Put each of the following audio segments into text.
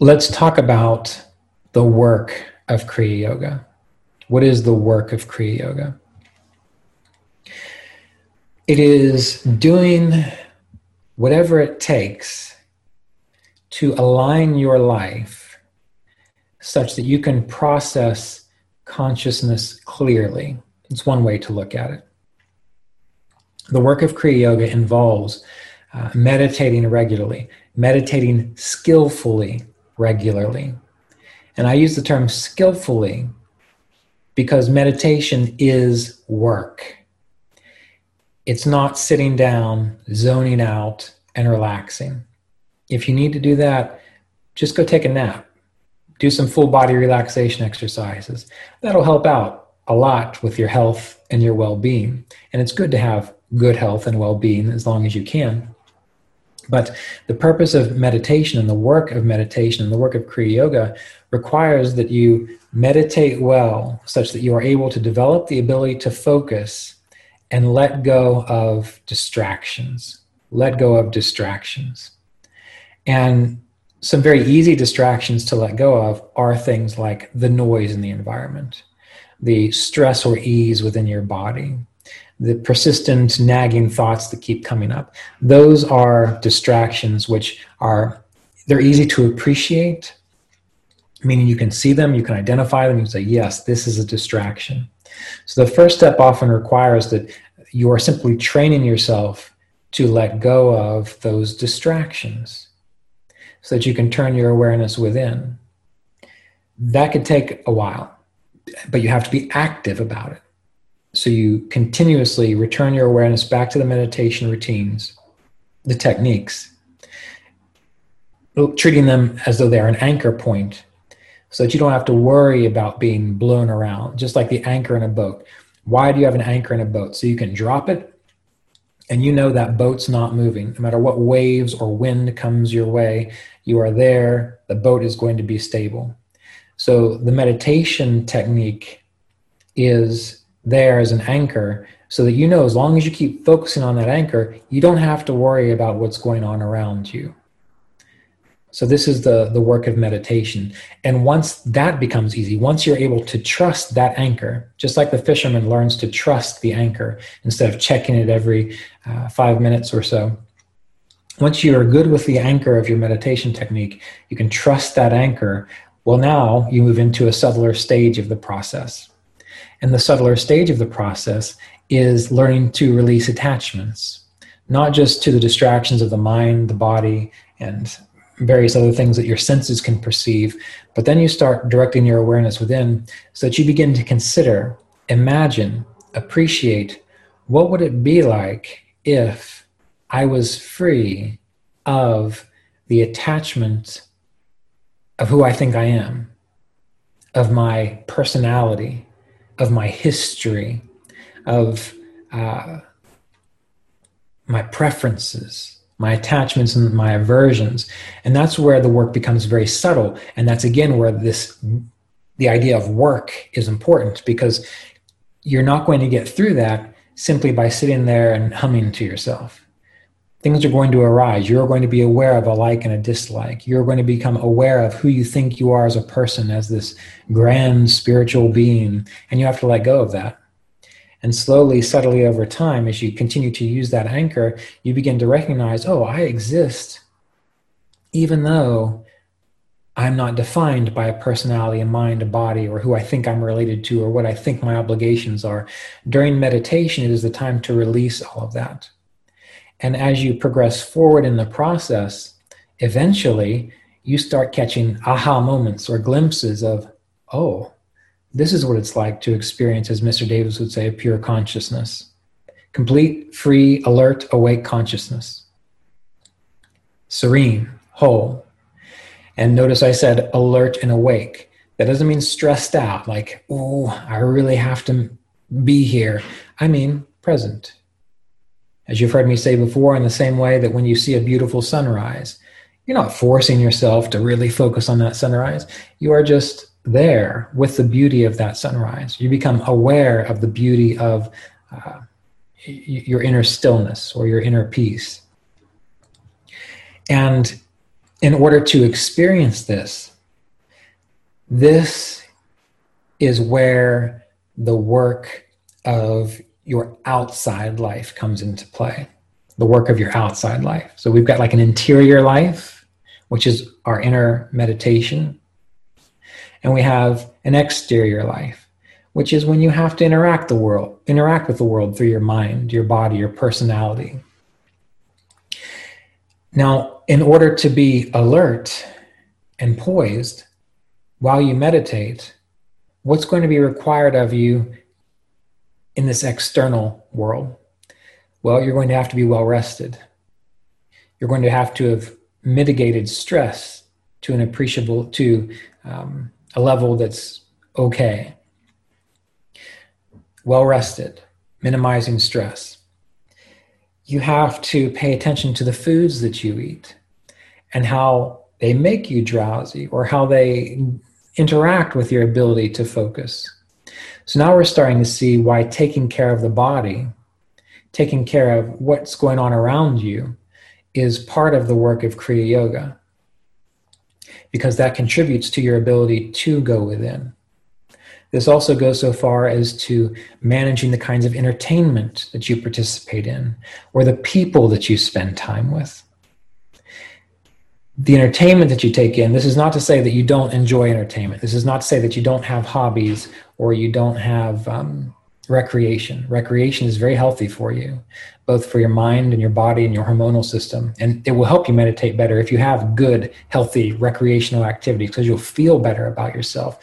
Let's talk about the work of Kriya Yoga. What is the work of Kriya Yoga? It is doing whatever it takes to align your life such that you can process consciousness clearly. It's one way to look at it. The work of Kriya Yoga involves uh, meditating regularly, meditating skillfully regularly. And I use the term skillfully because meditation is work. It's not sitting down, zoning out, and relaxing. If you need to do that, just go take a nap. Do some full body relaxation exercises. That'll help out a lot with your health and your well being. And it's good to have good health and well being as long as you can. But the purpose of meditation and the work of meditation and the work of Kriya Yoga requires that you meditate well such that you are able to develop the ability to focus and let go of distractions. Let go of distractions. And some very easy distractions to let go of are things like the noise in the environment, the stress or ease within your body, the persistent nagging thoughts that keep coming up. Those are distractions which are they're easy to appreciate meaning you can see them you can identify them you can say yes this is a distraction. So the first step often requires that you are simply training yourself to let go of those distractions so that you can turn your awareness within. That could take a while but you have to be active about it so you continuously return your awareness back to the meditation routines, the techniques, treating them as though they're an anchor point so that you don't have to worry about being blown around, just like the anchor in a boat. Why do you have an anchor in a boat? So you can drop it and you know that boat's not moving. No matter what waves or wind comes your way, you are there. The boat is going to be stable. So the meditation technique is there as an anchor so that you know as long as you keep focusing on that anchor, you don't have to worry about what's going on around you. So this is the the work of meditation. And once that becomes easy, once you're able to trust that anchor, just like the fisherman learns to trust the anchor instead of checking it every uh, five minutes or so. Once you are good with the anchor of your meditation technique, you can trust that anchor. Well, now you move into a subtler stage of the process. And the subtler stage of the process is learning to release attachments, not just to the distractions of the mind, the body, and various other things that your senses can perceive, but then you start directing your awareness within so that you begin to consider, imagine, appreciate what would it be like if I was free of the attachment of who I think I am, of my personality, of my history, of uh, my preferences, my attachments, and my aversions. And that's where the work becomes very subtle. And that's again where this the idea of work is important because you're not going to get through that simply by sitting there and humming to yourself things are going to arise. You're going to be aware of a like and a dislike. You're going to become aware of who you think you are as a person, as this grand spiritual being, and you have to let go of that. And slowly, subtly over time, as you continue to use that anchor, you begin to recognize, oh, I exist, even though I'm not defined by a personality, a mind, a body, or who I think I'm related to, or what I think my obligations are. During meditation, it is the time to release all of that and as you progress forward in the process, eventually you start catching aha moments or glimpses of, oh, this is what it's like to experience, as Mr. Davis would say, a pure consciousness. Complete, free, alert, awake consciousness. Serene, whole. And notice I said alert and awake. That doesn't mean stressed out, like, oh, I really have to be here. I mean present. As you've heard me say before, in the same way that when you see a beautiful sunrise, you're not forcing yourself to really focus on that sunrise. You are just there with the beauty of that sunrise. You become aware of the beauty of uh, your inner stillness or your inner peace. And in order to experience this, this is where the work of your outside life comes into play. The work of your outside life. So we've got like an interior life, which is our inner meditation. And we have an exterior life, which is when you have to interact the world, interact with the world through your mind, your body, your personality. Now, in order to be alert and poised while you meditate, what's going to be required of you in this external world? Well, you're going to have to be well rested. You're going to have to have mitigated stress to an appreciable, to um, a level that's okay. Well rested, minimizing stress. You have to pay attention to the foods that you eat and how they make you drowsy or how they interact with your ability to focus. So now we're starting to see why taking care of the body, taking care of what's going on around you, is part of the work of Kriya Yoga because that contributes to your ability to go within. This also goes so far as to managing the kinds of entertainment that you participate in or the people that you spend time with the entertainment that you take in, this is not to say that you don't enjoy entertainment. This is not to say that you don't have hobbies or you don't have um, recreation. Recreation is very healthy for you, both for your mind and your body and your hormonal system. And it will help you meditate better if you have good, healthy recreational activities because you'll feel better about yourself.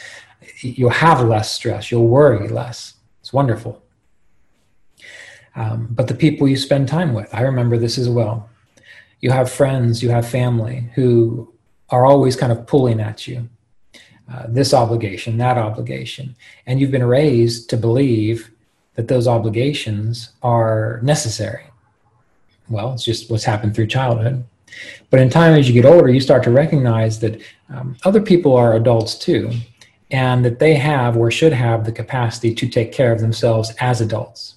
You'll have less stress. You'll worry less. It's wonderful. Um, but the people you spend time with, I remember this as well you have friends, you have family who are always kind of pulling at you. Uh, this obligation, that obligation. And you've been raised to believe that those obligations are necessary. Well, it's just what's happened through childhood. But in time, as you get older, you start to recognize that um, other people are adults too, and that they have or should have the capacity to take care of themselves as adults.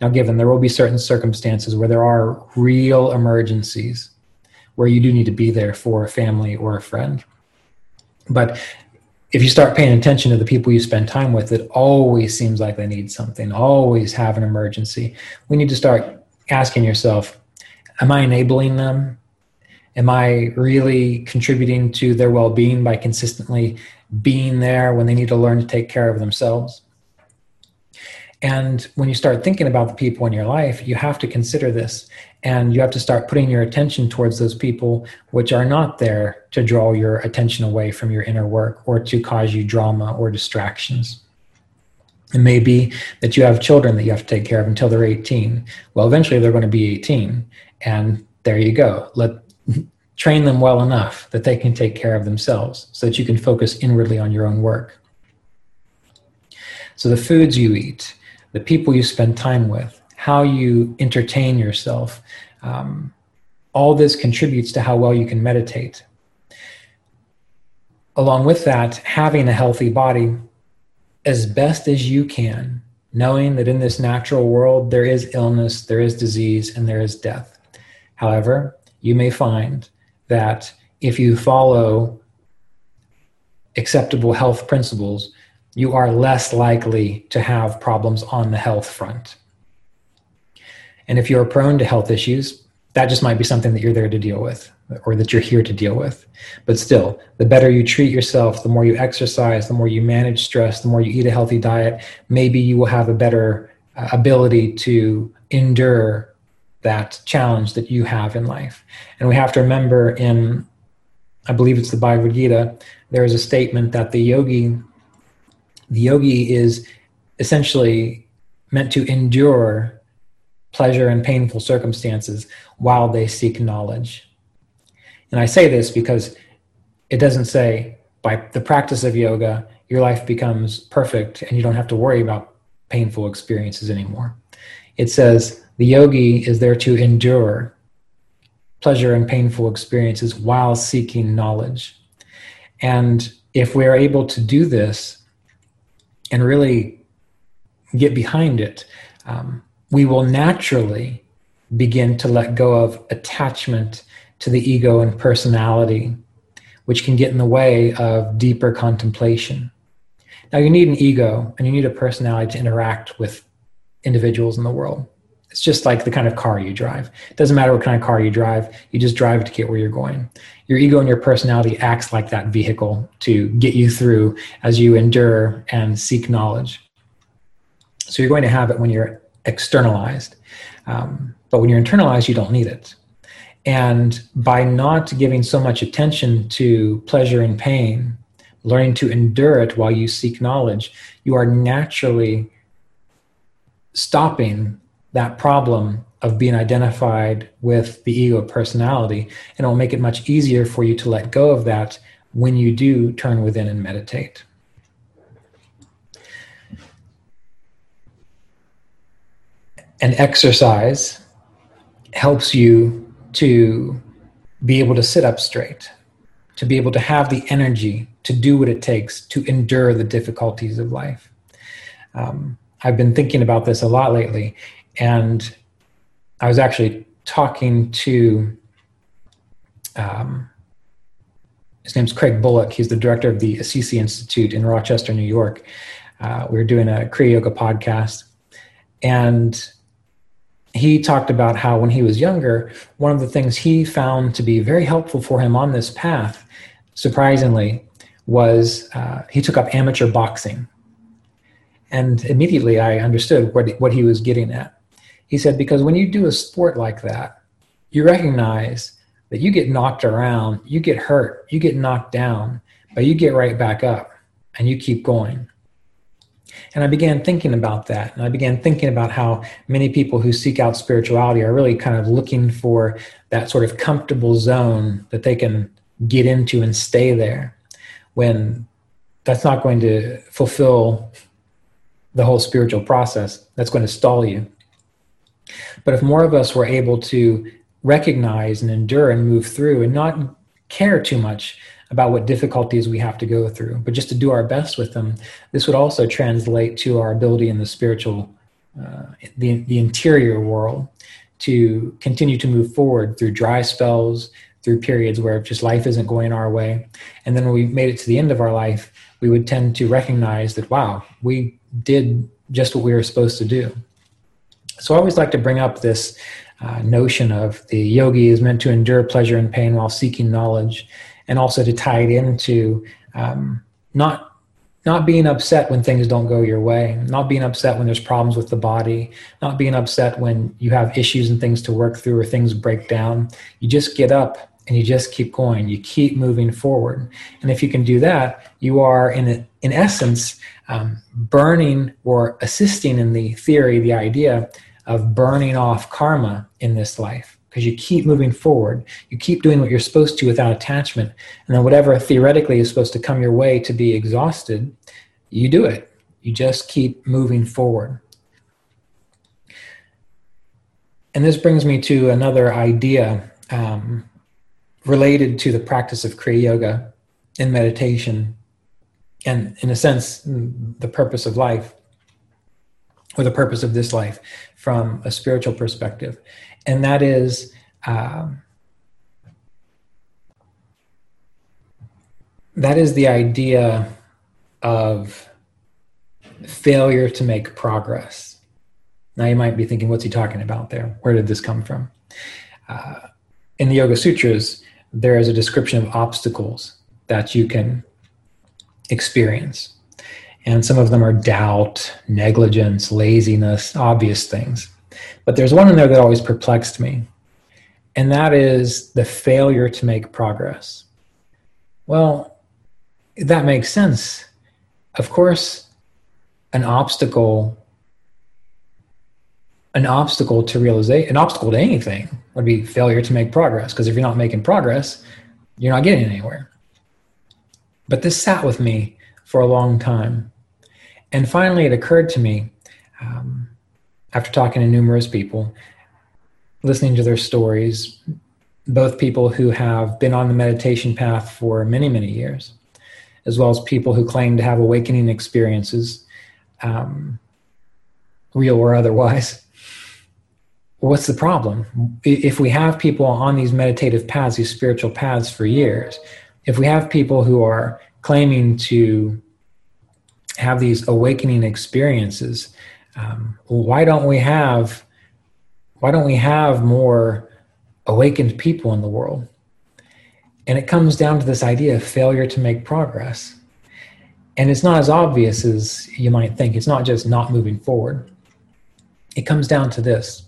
Now, given there will be certain circumstances where there are real emergencies where you do need to be there for a family or a friend. But if you start paying attention to the people you spend time with, it always seems like they need something, always have an emergency. We need to start asking yourself, am I enabling them? Am I really contributing to their well being by consistently being there when they need to learn to take care of themselves? And when you start thinking about the people in your life, you have to consider this and you have to start putting your attention towards those people which are not there to draw your attention away from your inner work or to cause you drama or distractions. It may be that you have children that you have to take care of until they're 18. Well, eventually they're going to be 18, and there you go. Let train them well enough that they can take care of themselves so that you can focus inwardly on your own work. So the foods you eat, the people you spend time with, how you entertain yourself. Um, all this contributes to how well you can meditate. Along with that, having a healthy body as best as you can, knowing that in this natural world there is illness, there is disease, and there is death. However, you may find that if you follow acceptable health principles, you are less likely to have problems on the health front. And if you're prone to health issues, that just might be something that you're there to deal with or that you're here to deal with. But still, the better you treat yourself, the more you exercise, the more you manage stress, the more you eat a healthy diet, maybe you will have a better uh, ability to endure that challenge that you have in life. And we have to remember in, I believe it's the Bhagavad Gita, there is a statement that the yogi the yogi is essentially meant to endure pleasure and painful circumstances while they seek knowledge. And I say this because it doesn't say by the practice of yoga, your life becomes perfect and you don't have to worry about painful experiences anymore. It says the yogi is there to endure pleasure and painful experiences while seeking knowledge. And if we're able to do this and really get behind it, um, we will naturally begin to let go of attachment to the ego and personality, which can get in the way of deeper contemplation. Now, you need an ego and you need a personality to interact with individuals in the world. It's just like the kind of car you drive. It doesn't matter what kind of car you drive, you just drive to get where you're going. Your ego and your personality acts like that vehicle to get you through as you endure and seek knowledge. So you're going to have it when you're externalized. Um, but when you're internalized, you don't need it. And by not giving so much attention to pleasure and pain, learning to endure it while you seek knowledge, you are naturally stopping that problem of being identified with the ego personality. And it will make it much easier for you to let go of that when you do turn within and meditate. And exercise helps you to be able to sit up straight, to be able to have the energy to do what it takes to endure the difficulties of life. Um, I've been thinking about this a lot lately, and I was actually talking to um, his name's Craig Bullock. He's the director of the Assisi Institute in Rochester, New York. Uh, we were doing a Kriya Yoga podcast, and he talked about how when he was younger, one of the things he found to be very helpful for him on this path, surprisingly, was uh, he took up amateur boxing. And immediately I understood what, what he was getting at. He said, because when you do a sport like that, you recognize that you get knocked around, you get hurt, you get knocked down, but you get right back up and you keep going. And I began thinking about that. And I began thinking about how many people who seek out spirituality are really kind of looking for that sort of comfortable zone that they can get into and stay there when that's not going to fulfill the whole spiritual process. That's going to stall you. But if more of us were able to recognize and endure and move through and not care too much about what difficulties we have to go through, but just to do our best with them, this would also translate to our ability in the spiritual, uh, the, the interior world to continue to move forward through dry spells, through periods where just life isn't going our way. And then when we made it to the end of our life, we would tend to recognize that, wow, we did just what we were supposed to do. So I always like to bring up this uh, notion of the yogi is meant to endure pleasure and pain while seeking knowledge, and also to tie it into um, not not being upset when things don't go your way, not being upset when there's problems with the body, not being upset when you have issues and things to work through or things break down. You just get up and you just keep going. You keep moving forward. And if you can do that, you are in in essence um, burning or assisting in the theory, the idea of burning off karma in this life because you keep moving forward. You keep doing what you're supposed to without attachment. And then whatever theoretically is supposed to come your way to be exhausted, you do it. You just keep moving forward. And this brings me to another idea um, related to the practice of Kriya Yoga and meditation, and in a sense, the purpose of life, or the purpose of this life from a spiritual perspective. And that is um, that is the idea of failure to make progress. Now you might be thinking, what's he talking about there? Where did this come from? Uh, in the Yoga Sutras, there is a description of obstacles that you can experience. And some of them are doubt, negligence, laziness, obvious things. But there's one in there that always perplexed me, and that is the failure to make progress. Well, that makes sense. Of course, an obstacle an obstacle to realization, an obstacle to anything would be failure to make progress. Because if you're not making progress, you're not getting anywhere. But this sat with me for a long time. And finally, it occurred to me um, after talking to numerous people, listening to their stories, both people who have been on the meditation path for many, many years, as well as people who claim to have awakening experiences, um, real or otherwise. What's the problem? If we have people on these meditative paths, these spiritual paths for years, if we have people who are claiming to have these awakening experiences, um, why don't we have why don't we have more awakened people in the world? And it comes down to this idea of failure to make progress. And it's not as obvious as you might think. It's not just not moving forward. It comes down to this.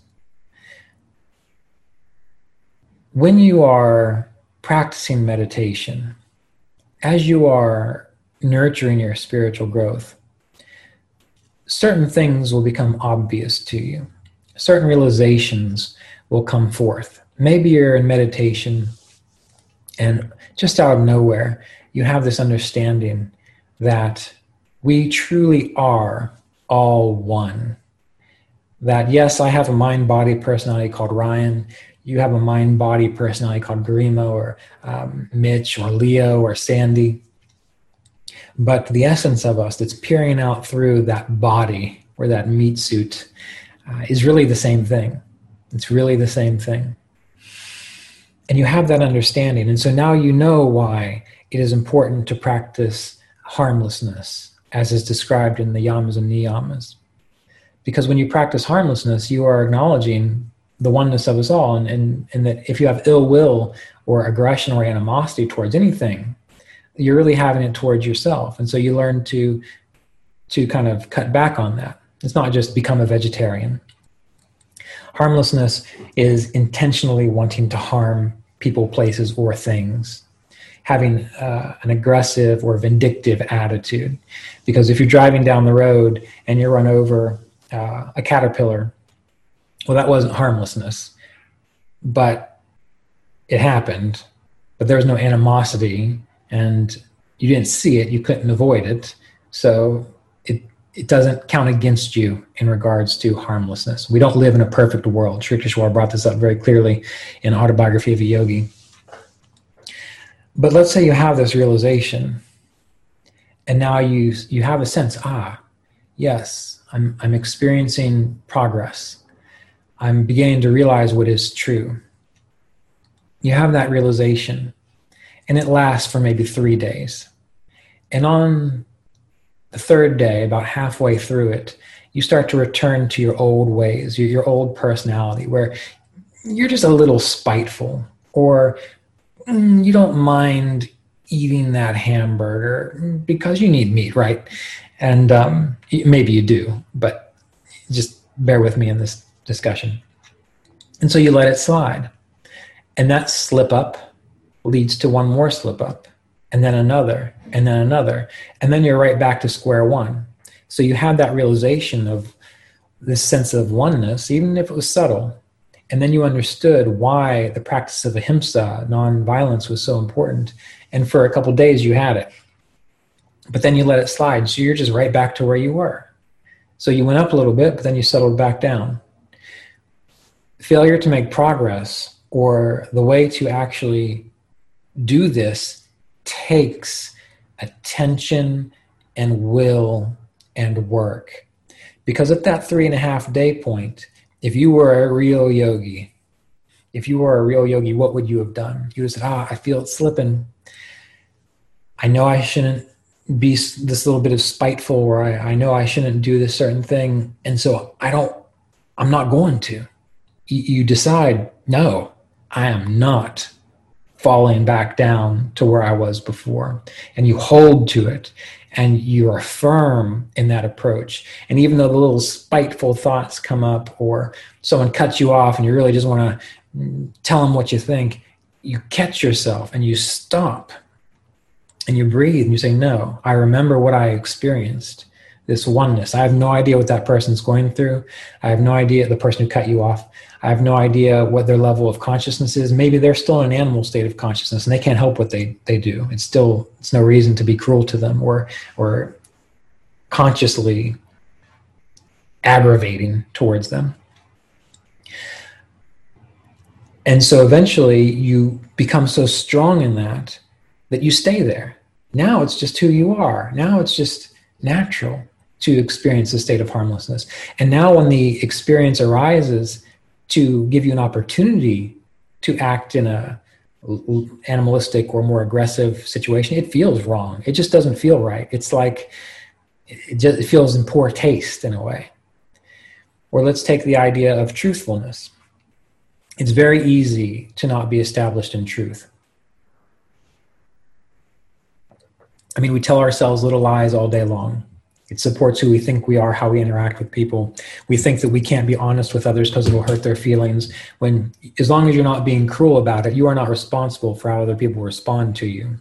When you are practicing meditation, as you are nurturing your spiritual growth, certain things will become obvious to you. Certain realizations will come forth. Maybe you're in meditation and just out of nowhere, you have this understanding that we truly are all one. That yes, I have a mind body personality called Ryan. You have a mind body personality called Grimo or um, Mitch or Leo or Sandy. But the essence of us that's peering out through that body or that meat suit uh, is really the same thing. It's really the same thing. And you have that understanding. And so now you know why it is important to practice harmlessness, as is described in the yamas and niyamas. Because when you practice harmlessness, you are acknowledging the oneness of us all, and, and, and that if you have ill will or aggression or animosity towards anything, you're really having it towards yourself. And so you learn to to kind of cut back on that. It's not just become a vegetarian. Harmlessness is intentionally wanting to harm people places or things. Having uh, an aggressive or vindictive attitude. Because if you're driving down the road and you run over uh, a caterpillar well that wasn't harmlessness. But it happened. But there was no animosity and you didn't see it, you couldn't avoid it. So it it doesn't count against you in regards to harmlessness. We don't live in a perfect world. Sri Yukteswar brought this up very clearly in Autobiography of a Yogi. But let's say you have this realization, and now you you have a sense, ah, yes, I'm I'm experiencing progress. I'm beginning to realize what is true. You have that realization and it lasts for maybe three days. And on the third day, about halfway through it, you start to return to your old ways, your, your old personality, where you're just a little spiteful, or mm, you don't mind eating that hamburger because you need meat, right? And um, maybe you do, but just bear with me in this discussion. And so you let it slide. And that slip up leads to one more slip up, and then another, and then another. And then you're right back to square one. So you have that realization of this sense of oneness, even if it was subtle. And then you understood why the practice of ahimsa, nonviolence, was so important. And for a couple days, you had it. But then you let it slide. So you're just right back to where you were. So you went up a little bit, but then you settled back down. Failure to make progress, or the way to actually do this takes attention and will and work. Because at that three and a half day point, if you were a real yogi, if you were a real yogi, what would you have done? You would have said, Ah, I feel it slipping. I know I shouldn't be this little bit of spiteful, or I, I know I shouldn't do this certain thing. And so I don't, I'm not going to. you decide, no, I am not falling back down to where I was before. And you hold to it and you are firm in that approach. And even though the little spiteful thoughts come up or someone cuts you off and you really just want to tell them what you think, you catch yourself and you stop and you breathe and you say, No, I remember what I experienced this oneness. I have no idea what that person's going through. I have no idea the person who cut you off. I have no idea what their level of consciousness is. Maybe they're still in an animal state of consciousness and they can't help what they, they do. It's still, it's no reason to be cruel to them or, or consciously aggravating towards them. And so eventually you become so strong in that that you stay there. Now it's just who you are. Now it's just natural to experience a state of harmlessness. And now when the experience arises to give you an opportunity to act in a animalistic or more aggressive situation, it feels wrong. It just doesn't feel right. It's like it just it feels in poor taste in a way. Or let's take the idea of truthfulness it's very easy to not be established in truth. I mean, we tell ourselves little lies all day long. It supports who we think we are, how we interact with people. We think that we can't be honest with others because it will hurt their feelings. When, as long as you're not being cruel about it, you are not responsible for how other people respond to you.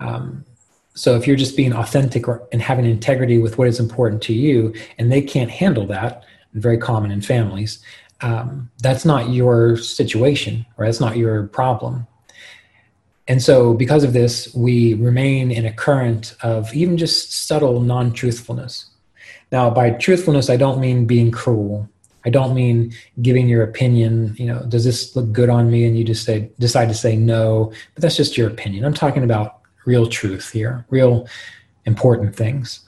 Um, so if you're just being authentic and having integrity with what is important to you, and they can't handle that, very common in families, um, that's not your situation or that's not your problem. And so, because of this, we remain in a current of even just subtle non truthfulness. Now, by truthfulness, I don't mean being cruel. I don't mean giving your opinion, you know, does this look good on me? And you just say, decide to say no, but that's just your opinion. I'm talking about real truth here, real important things.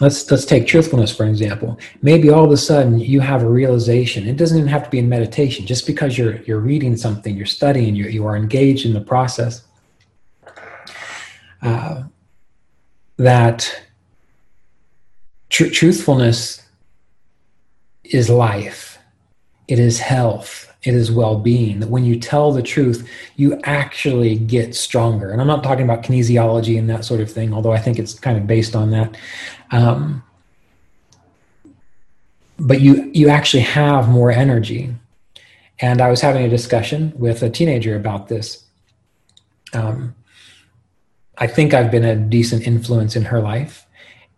Let's let's take truthfulness for example. Maybe all of a sudden you have a realization. It doesn't even have to be in meditation. Just because you're you're reading something, you're studying, you you are engaged in the process. Uh, that tr- truthfulness is life. It is health it is well-being that when you tell the truth you actually get stronger. And i'm not talking about kinesiology and that sort of thing although i think it's kind of based on that. Um, but you you actually have more energy. And i was having a discussion with a teenager about this. Um, i think i've been a decent influence in her life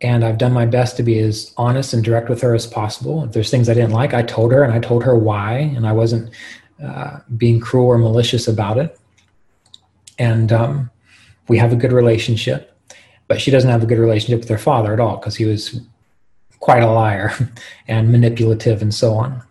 and I've done my best to be as honest and direct with her as possible. If there's things I didn't like, I told her and I told her why, and I wasn't uh, being cruel or malicious about it. And um, we have a good relationship, but she doesn't have a good relationship with her father at all because he was quite a liar and manipulative and so on.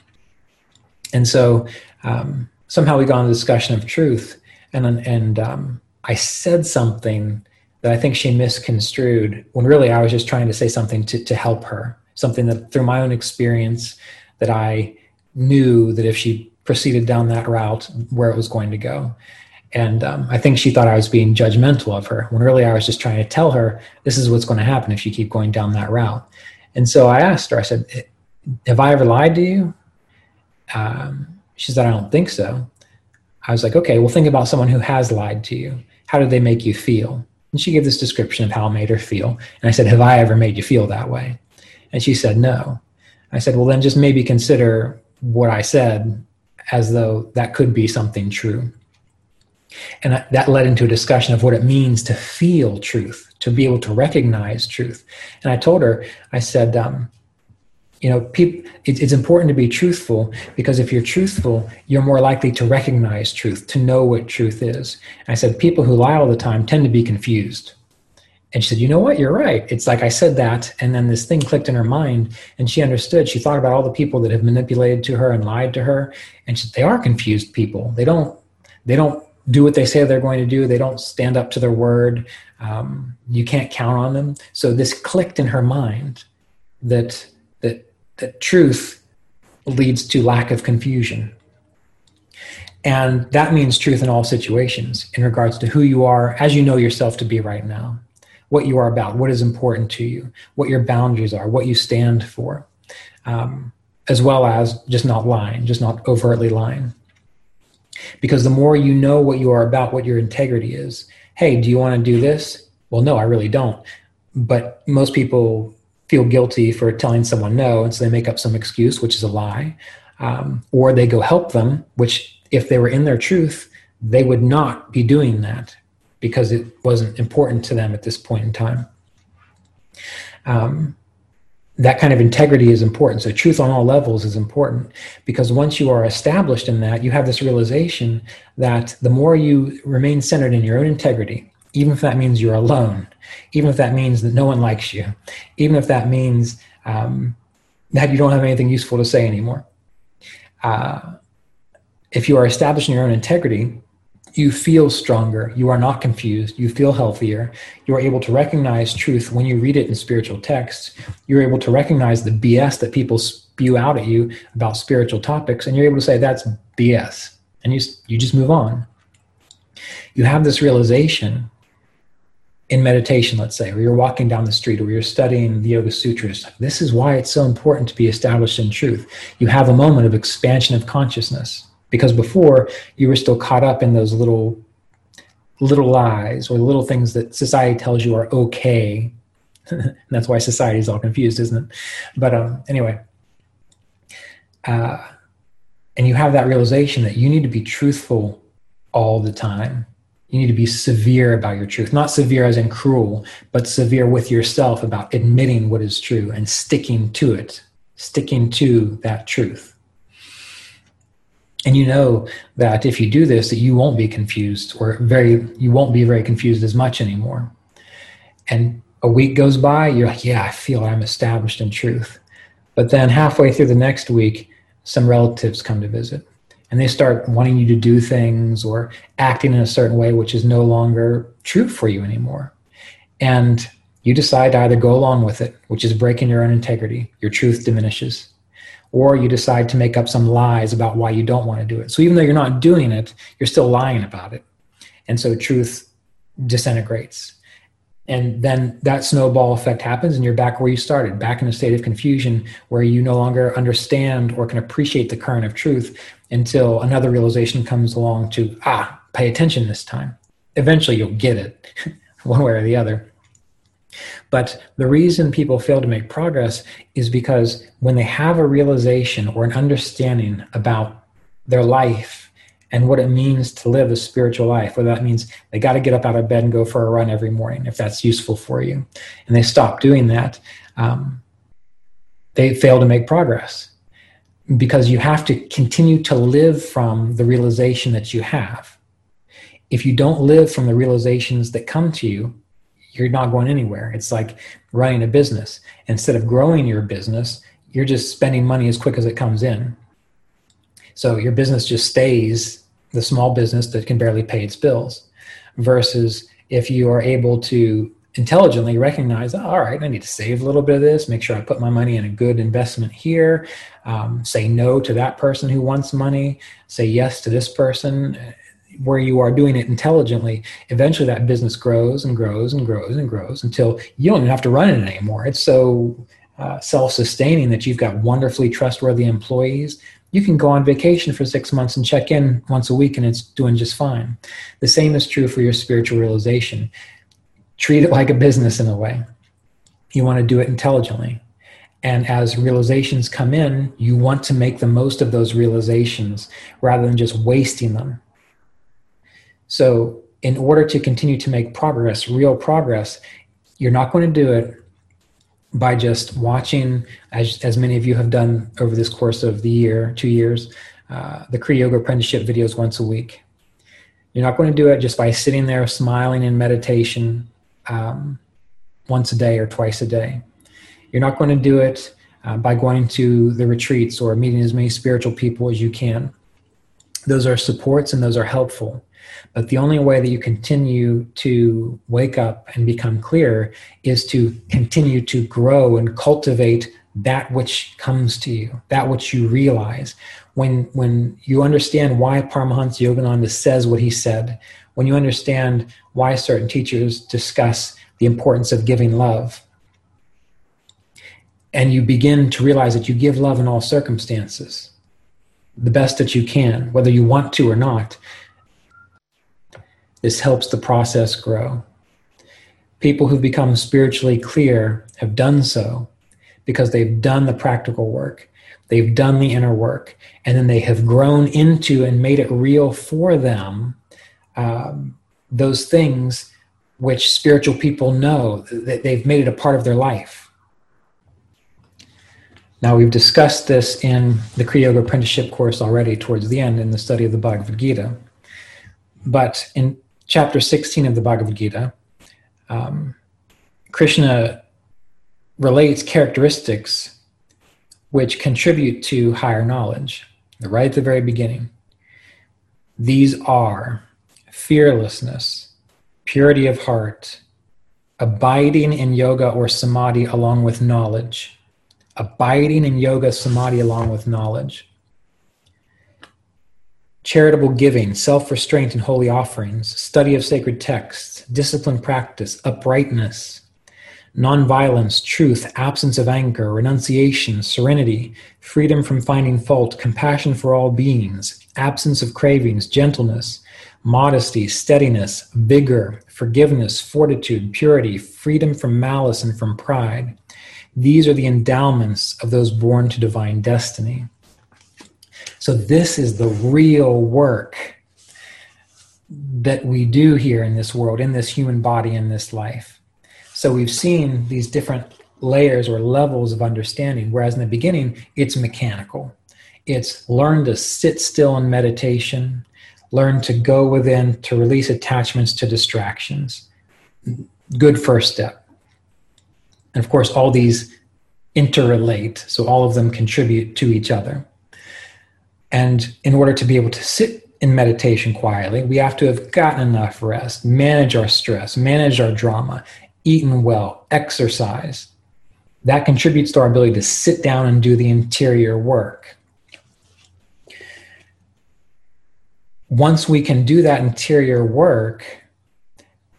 And so um, somehow we got into the discussion of truth, and and um, I said something that I think she misconstrued when really I was just trying to say something to, to help her, something that through my own experience that I knew that if she proceeded down that route, where it was going to go. And um, I think she thought I was being judgmental of her when really I was just trying to tell her this is what's going to happen if you keep going down that route. And so I asked her, I said, Have I ever lied to you? Um, she said, I don't think so. I was like, Okay, well, think about someone who has lied to you. How did they make you feel? And she gave this description of how it made her feel. And I said, Have I ever made you feel that way? And she said, No. I said, Well, then just maybe consider what I said as though that could be something true. And that led into a discussion of what it means to feel truth, to be able to recognize truth. And I told her, I said, um, you know people, it, it's important to be truthful because if you're truthful you're more likely to recognize truth to know what truth is. And i said people who lie all the time tend to be confused. And she said you know what? You're right. It's like i said that and then this thing clicked in her mind and she understood. She thought about all the people that have manipulated to her and lied to her and she, they are confused people. They don't they don't do what they say they're going to do. They don't stand up to their word. Um, you can't count on them. So this clicked in her mind that that truth leads to lack of confusion. And that means truth in all situations in regards to who you are as you know yourself to be right now, what you are about, what is important to you, what your boundaries are, what you stand for, um, as well as just not lying, just not overtly lying. Because the more you know what you are about, what your integrity is, hey, do you want to do this? Well, no, I really don't. But most people feel guilty for telling someone no, and so they make up some excuse, which is a lie, um, or they go help them, which if they were in their truth, they would not be doing that because it wasn't important to them at this point in time. Um, that kind of integrity is important. So, truth on all levels is important because once you are established in that, you have this realization that the more you remain centered in your own integrity, even if that means you're alone, even if that means that no one likes you, even if that means um, that you don't have anything useful to say anymore. Uh, if you are establishing your own integrity, you feel stronger. You are not confused. You feel healthier. You are able to recognize truth when you read it in spiritual texts. You're able to recognize the BS that people spew out at you about spiritual topics, and you're able to say that's BS, and you you just move on. You have this realization in meditation, let's say, or you're walking down the street, or you're studying the Yoga Sutras. This is why it's so important to be established in truth. You have a moment of expansion of consciousness because before you were still caught up in those little little lies or little things that society tells you are okay that's why society is all confused isn't it but um, anyway uh, and you have that realization that you need to be truthful all the time you need to be severe about your truth. Not severe as in cruel but severe with yourself about admitting what is true and sticking to it sticking to that truth. And you know that if you do this that you won't be confused or very you won't be very confused as much anymore. And a week goes by you're like yeah i feel i'm established in truth. But then halfway through the next week some relatives come to visit and they start wanting you to do things or acting in a certain way which is no longer true for you anymore and you decide to either go along with it which is breaking your own integrity your truth diminishes or you decide to make up some lies about why you don't want to do it. So even though you're not doing it, you're still lying about it. And so truth disintegrates. And then that snowball effect happens, and you're back where you started, back in a state of confusion where you no longer understand or can appreciate the current of truth until another realization comes along to, ah, pay attention this time. Eventually, you'll get it one way or the other. But the reason people fail to make progress is because when they have a realization or an understanding about their life and what it means to live a spiritual life, whether that means they got to get up out of bed and go for a run every morning, if that's useful for you, and they stop doing that, um, they fail to make progress because you have to continue to live from the realization that you have. If you don't live from the realizations that come to you, you're not going anywhere. It's like running a business. Instead of growing your business, you're just spending money as quick as it comes in. So your business just stays the small business that can barely pay its bills versus if you are able to intelligently recognize oh, all right i need to save a little bit of this make sure i put my money in a good investment here um, say no to that person who wants money say yes to this person where you are doing it intelligently, eventually that business grows and grows and grows and grows until you don't even have to run it anymore. It's so uh, self sustaining that you've got wonderfully trustworthy employees. You can go on vacation for six months and check in once a week and it's doing just fine. The same is true for your spiritual realization. Treat it like a business in a way. You want to do it intelligently. And as realizations come in, you want to make the most of those realizations rather than just wasting them so, in order to continue to make progress, real progress, you're not going to do it by just watching, as, as many of you have done over this course of the year, two years, uh, the Kriya Yoga apprenticeship videos once a week. You're not going to do it just by sitting there smiling in meditation um, once a day or twice a day. You're not going to do it uh, by going to the retreats or meeting as many spiritual people as you can. Those are supports and those are helpful. But the only way that you continue to wake up and become clear is to continue to grow and cultivate that which comes to you, that which you realize. When, when you understand why Paramahansa Yogananda says what he said, when you understand why certain teachers discuss the importance of giving love, and you begin to realize that you give love in all circumstances, the best that you can, whether you want to or not, this helps the process grow. People who've become spiritually clear have done so because they've done the practical work, they've done the inner work, and then they have grown into and made it real for them um, those things which spiritual people know that they've made it a part of their life. Now, we've discussed this in the Kriya Yoga apprenticeship course already towards the end in the study of the Bhagavad Gita. But in chapter 16 of the Bhagavad Gita, um, Krishna relates characteristics which contribute to higher knowledge, right at the very beginning. These are fearlessness, purity of heart, abiding in yoga or samadhi along with knowledge, abiding in yoga samadhi along with knowledge, charitable giving, self restraint and holy offerings, study of sacred texts, disciplined practice, uprightness, nonviolence, truth, absence of anger, renunciation, serenity, freedom from finding fault, compassion for all beings, absence of cravings, gentleness, modesty, steadiness, vigor, forgiveness, fortitude, purity, freedom from malice and from pride. These are the endowments of those born to divine destiny. So, this is the real work that we do here in this world, in this human body, in this life. So, we've seen these different layers or levels of understanding, whereas in the beginning, it's mechanical. It's learn to sit still in meditation, learn to go within to release attachments to distractions. Good first step. And of course, all these interrelate, so all of them contribute to each other. And in order to be able to sit in meditation quietly, we have to have gotten enough rest, manage our stress, manage our drama, eaten well, exercise. That contributes to our ability to sit down and do the interior work. once we can do that interior work,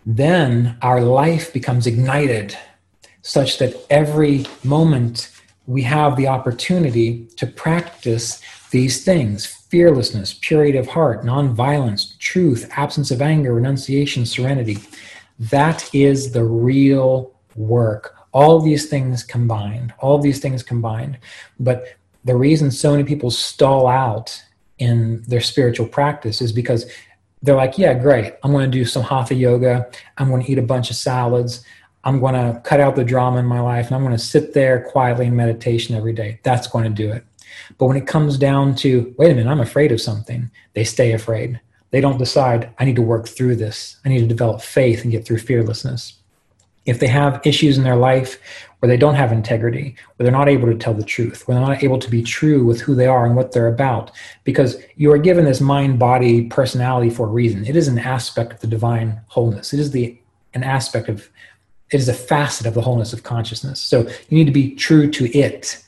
then our life becomes ignited such that every moment we have the opportunity to practice these things fearlessness, purity of heart, nonviolence, truth, absence of anger, renunciation, serenity. That is the real work. All these things combined, all these things combined. But the reason so many people stall out in their spiritual practice is because they're like, yeah, great. I'm going to do some hatha yoga. I'm going to eat a bunch of salads. I'm going to cut out the drama in my life and I'm going to sit there quietly in meditation every day. That's going to do it. But when it comes down to, wait a minute, I'm afraid of something, they stay afraid. They don't decide, I need to work through this. I need to develop faith and get through fearlessness. If they have issues in their life where they don't have integrity, where they're not able to tell the truth, where they're not able to be true with who they are and what they're about, because you are given this mind body personality for a reason. It is an aspect of the divine wholeness. It is the an aspect of it is a facet of the wholeness of consciousness. So you need to be true to it.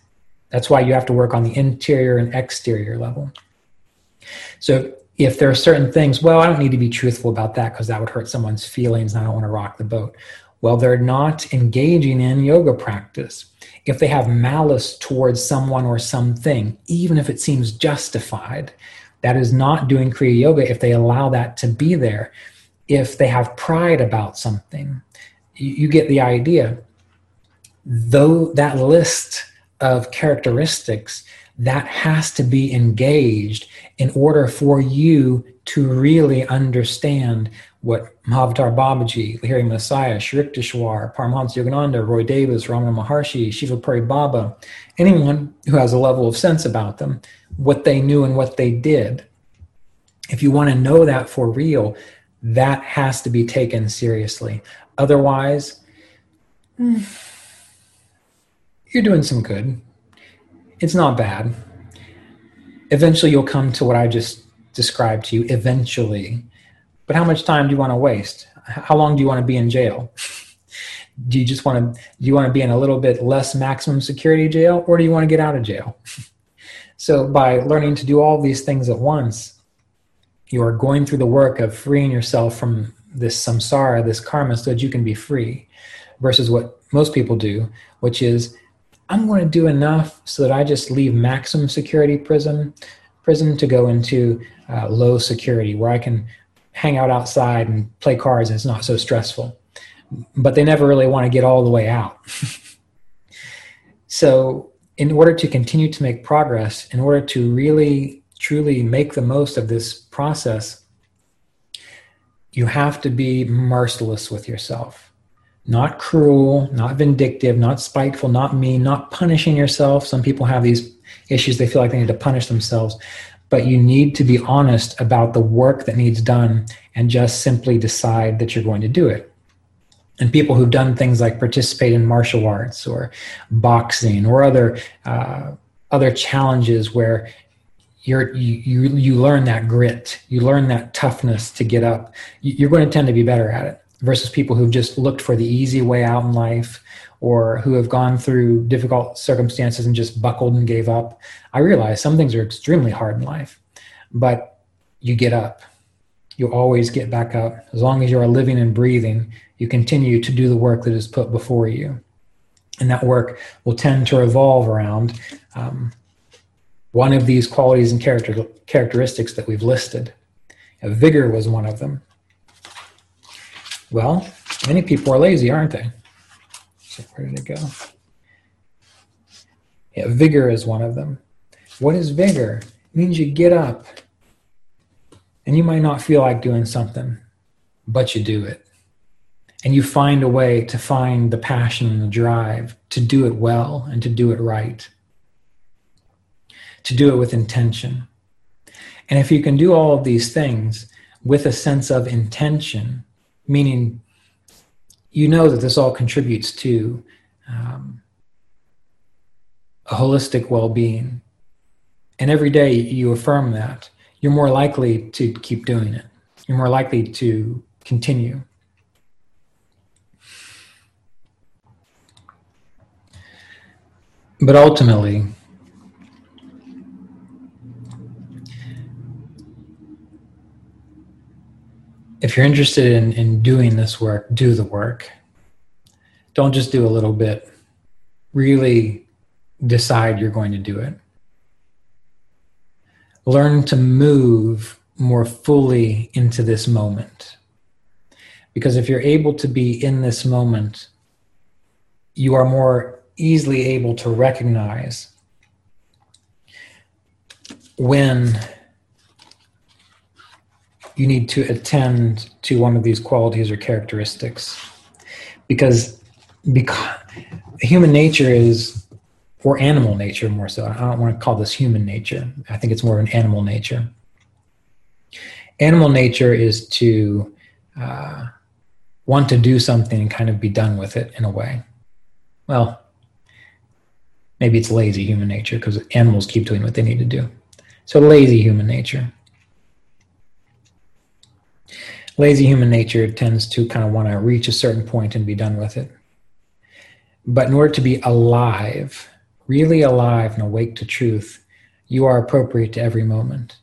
That's why you have to work on the interior and exterior level. So if there are certain things, well, I don't need to be truthful about that because that would hurt someone's feelings and I don't want to rock the boat. Well, they're not engaging in yoga practice. If they have malice towards someone or something, even if it seems justified, that is not doing Kriya Yoga if they allow that to be there. If they have pride about something, you get the idea. Though that list of characteristics, that has to be engaged in order for you to really understand what Mahavatar Babaji, Lahiri Mahasaya, Sri Yukteswar, Paramahansa Yogananda, Roy Davis, Ramana Maharshi, Shiva Puri Baba, anyone who has a level of sense about them, what they knew and what they did. If you want to know that for real, that has to be taken seriously. Otherwise, hmm. You're doing some good. It's not bad. Eventually, you'll come to what I just described to you. Eventually, but how much time do you want to waste? How long do you want to be in jail? do you just want to do you want to be in a little bit less maximum security jail or do you want to get out of jail? so by learning to do all these things at once, you are going through the work of freeing yourself from this samsara, this karma, so that you can be free, versus what most people do, which is I'm going to do enough so that I just leave maximum security prison prison to go into uh, low security, where I can hang out outside and play cards and it's not so stressful. But they never really want to get all the way out. so, in order to continue to make progress, in order to really truly make the most of this process, you have to be merciless with yourself. Not cruel, not vindictive, not spiteful, not mean, not punishing yourself. Some people have these issues, they feel like they need to punish themselves. But you need to be honest about the work that needs done and just simply decide that you're going to do it. And people who've done things like participate in martial arts or boxing or other uh, other challenges where you're you, you you learn that grit, you learn that toughness to get up. You're going to tend to be better at it versus people who've just looked for the easy way out in life or who have gone through difficult circumstances and just buckled and gave up. I realize some things are extremely hard in life, but you get up. You always get back up. As long as you are living and breathing, you continue to do the work that is put before you. And that work will tend to revolve around um, one of these qualities and character, characteristics that we've listed. vigor was one of them. Well, many people are lazy, aren't they? So where did it go? Yeah, vigor is one of them. What is vigor? It means you get up and you might not feel like doing something, but you do it. And you find a way to find the passion and the drive to do it well and to do it right, to do it with intention. And if you can do all of these things with a sense of intention, meaning you know that this all contributes to um, a holistic well being. And every day you affirm that, you're more likely to keep doing it. You're more likely to continue. But ultimately, if you're interested in, in doing this work, do the work. Don't just do a little bit. Really decide you're going to do it. Learn to move more fully into this moment. Because if you're able to be in this moment, you are more easily able to recognize when you need to attend to one of these qualities or characteristics. Because because human nature is or animal nature more so. I don't want to call this human nature. I think it's more of an animal nature. Animal nature is to uh, want to do something and kind of be done with it in a way. Well maybe it's lazy human nature because animals keep doing what they need to do. So lazy human nature lazy human nature tends to kind of want to reach a certain point and be done with it. But in order to be alive, really alive and awake to truth, you are appropriate to every moment,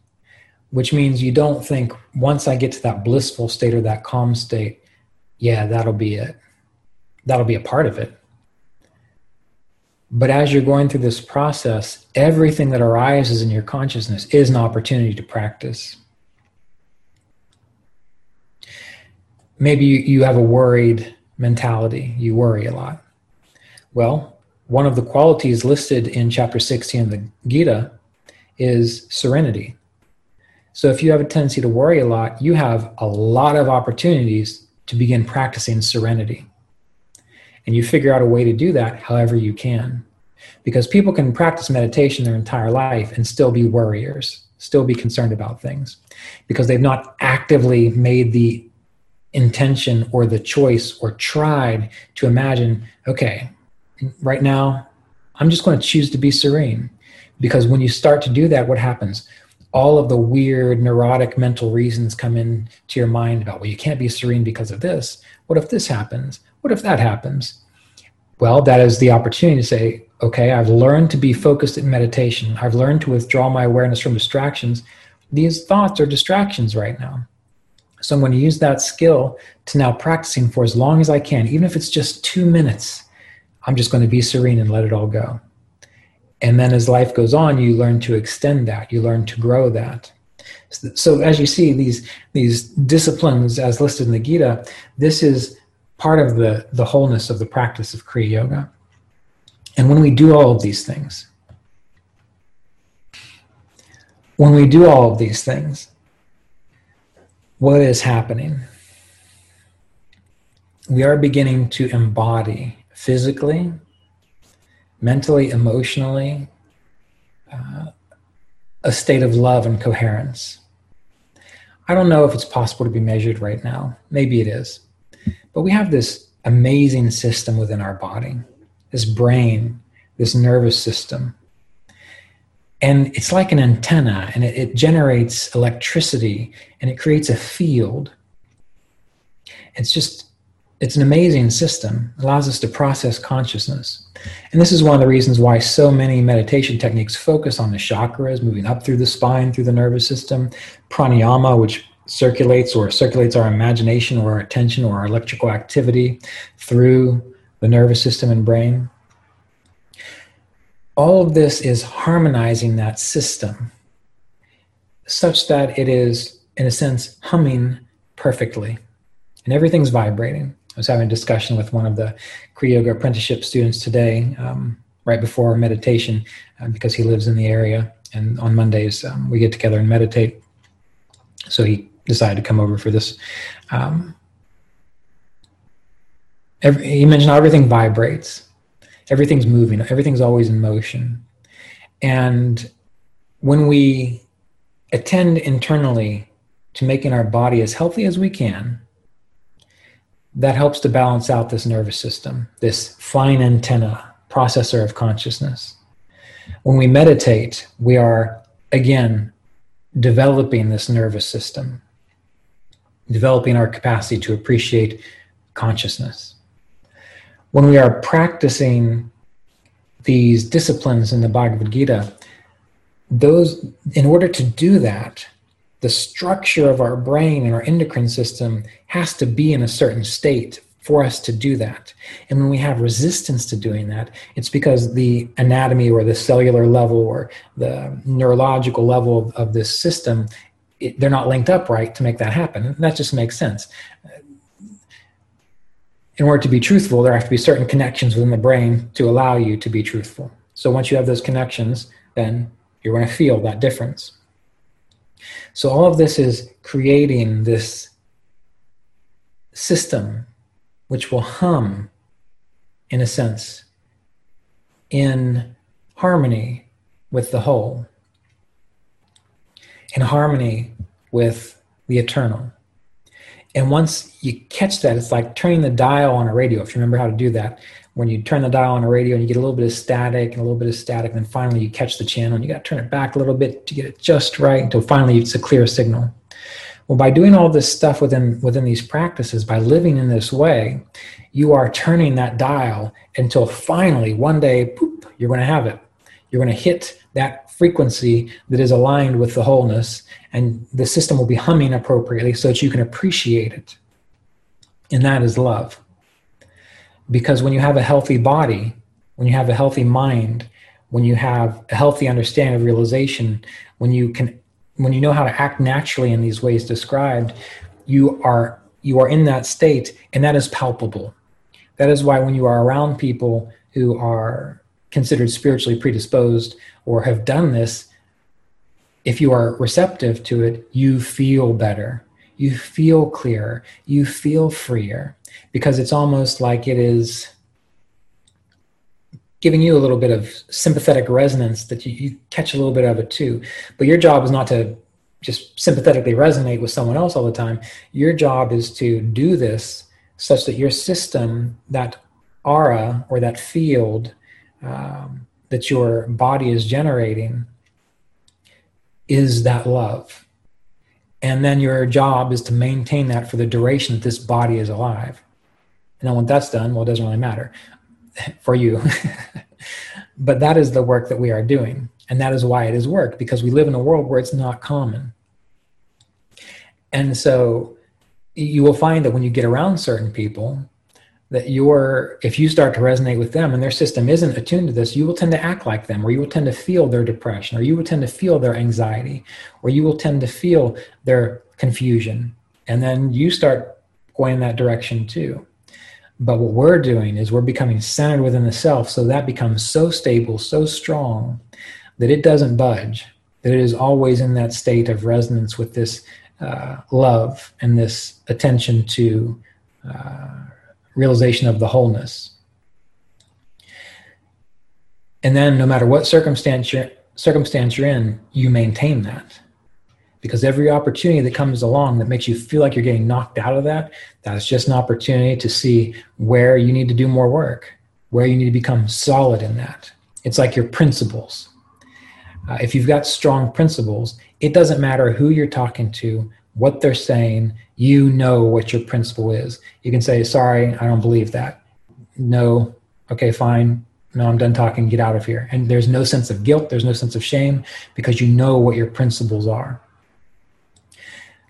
which means you don't think, once I get to that blissful state or that calm state, yeah, that'll be it. That'll be a part of it. But as you're going through this process, everything that arises in your consciousness is an opportunity to practice. Maybe you have a worried mentality, you worry a lot. Well, one of the qualities listed in chapter 16 of the Gita is serenity. So if you have a tendency to worry a lot, you have a lot of opportunities to begin practicing serenity. And you figure out a way to do that however you can. Because people can practice meditation their entire life and still be worriers, still be concerned about things, because they've not actively made the intention or the choice or tried to imagine, okay, right now, I'm just going to choose to be serene. Because when you start to do that, what happens? All of the weird neurotic mental reasons come in to your mind about, well, you can't be serene because of this. What if this happens? What if that happens? Well, that is the opportunity to say, okay, I've learned to be focused in meditation. I've learned to withdraw my awareness from distractions. These thoughts are distractions right now. So I'm going to use that skill to now practicing for as long as I can, even if it's just two minutes. I'm just going to be serene and let it all go. And then as life goes on, you learn to extend that, you learn to grow that. So as you see, these these disciplines as listed in the Gita, this is part of the, the wholeness of the practice of Kriya Yoga. And when we do all of these things, when we do all of these things, what is happening? we are beginning to embody physically, mentally, emotionally, uh, a state of love and coherence. I don't know if it's possible to be measured right now. Maybe it is. But we have this amazing system within our body, this brain, this nervous system. And it's like an antenna, and it, it generates electricity and it creates a field. It's just it's an amazing system. It allows us to process consciousness. And this is one of the reasons why so many meditation techniques focus on the chakras, moving up through the spine, through the nervous system, pranayama, which circulates or circulates our imagination or our attention or our electrical activity through the nervous system and brain. All of this is harmonizing that system such that it is, in a sense, humming perfectly and everything's vibrating. I was having a discussion with one of the Kriya Yoga apprenticeship students today, um, right before meditation, uh, because he lives in the area. And on Mondays, um, we get together and meditate. So he decided to come over for this. Um, every, he mentioned how everything vibrates, everything's moving, everything's always in motion. And when we attend internally to making our body as healthy as we can, that helps to balance out this nervous system, this fine antenna processor of consciousness. When we meditate, we are again developing this nervous system, developing our capacity to appreciate consciousness. When we are practicing these disciplines in the Bhagavad Gita, those in order to do that, the structure of our brain and our endocrine system has to be in a certain state for us to do that. And when we have resistance to doing that, it's because the anatomy or the cellular level or the neurological level of, of this system, it, they're not linked up right to make that happen. And that just makes sense. In order to be truthful, there have to be certain connections within the brain to allow you to be truthful. So once you have those connections, then you're going to feel that difference. So all of this is creating this system which will hum, in a sense, in harmony with the whole, in harmony with the eternal. And once you catch that, it's like turning the dial on a radio, if you remember how to do that when you turn the dial on a radio and you get a little bit of static and a little bit of static, and then finally you catch the channel and you got to turn it back a little bit to get it just right until finally it's a clear signal. Well, by doing all this stuff within within these practices, by living in this way, you are turning that dial until finally one day, poop, you're going to have it. You're going to hit that frequency that is aligned with the wholeness, and the system will be humming appropriately so that you can appreciate it. And that is love. Because when you have a healthy body, when you have a healthy mind, when you have a healthy understanding of realization, when you can when you know how to act naturally in these ways described, you are you are in that state and that is palpable. That is why when you are around people who are considered spiritually predisposed or have done this, if you are receptive to it, you feel better. You feel clearer. You feel freer because it's almost like it is giving you a little bit of sympathetic resonance that you, you, catch a little bit of it too. But your job is not to just sympathetically resonate with someone else all the time. Your job is to do this such that your system, that aura or that field um, that your body is generating, is that love. And then your job is to maintain that for the duration that this body is alive. And then when that's done, well, it doesn't really matter for you. but that is the work that we are doing. And that is why it is work, because we live in a world where it's not common. And so you will find that when you get around certain people, that you're, if you start to resonate with them and their system isn't attuned to this, you will tend to act like them, or you will tend to feel their depression, or you will tend to feel their anxiety, or you will tend to feel their confusion. And then you start going in that direction too. But what we're doing is we're becoming centered within the self. So that becomes so stable, so strong that it doesn't budge, that it is always in that state of resonance with this uh, love and this attention to uh, realization of the wholeness. And then, no matter what circumstance you're, circumstance you're in, you maintain that. Because every opportunity that comes along that makes you feel like you're getting knocked out of that, that's just an opportunity to see where you need to do more work, where you need to become solid in that. It's like your principles. Uh, if you've got strong principles, it doesn't matter who you're talking to, what they're saying, you know what your principle is. You can say, Sorry, I don't believe that. No, okay, fine. No, I'm done talking, get out of here. And there's no sense of guilt, there's no sense of shame because you know what your principles are.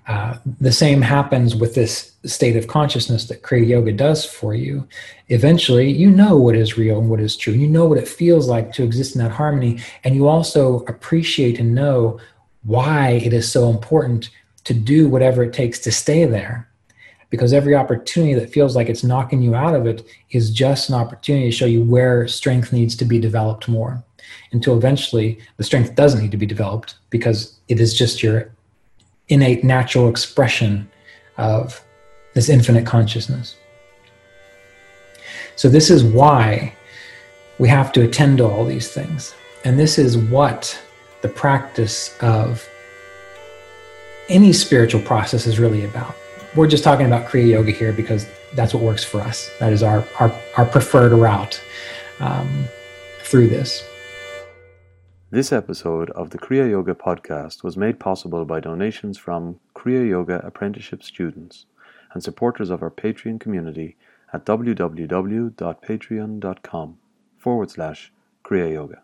Uh, the same happens with this state of consciousness that Kriya Yoga does for you. Eventually, you know what is real and what is true. You know what it feels like to exist in that harmony. And you also appreciate and know why it is so important to do whatever it takes to stay there. Because every opportunity that feels like it's knocking you out of it is just an opportunity to show you where strength needs to be developed more. Until eventually, the strength doesn't need to be developed because it is just your innate natural expression of this infinite consciousness. So, this is why we have to attend to all these things. And this is what the practice of any spiritual process is really about. We're just talking about Kriya Yoga here because that's what works for us. That is our, our, our preferred route um, through this. This episode of the Kriya Yoga podcast was made possible by donations from Kriya Yoga apprenticeship students and supporters of our Patreon community at www.patreon.com forward slash Kriya Yoga.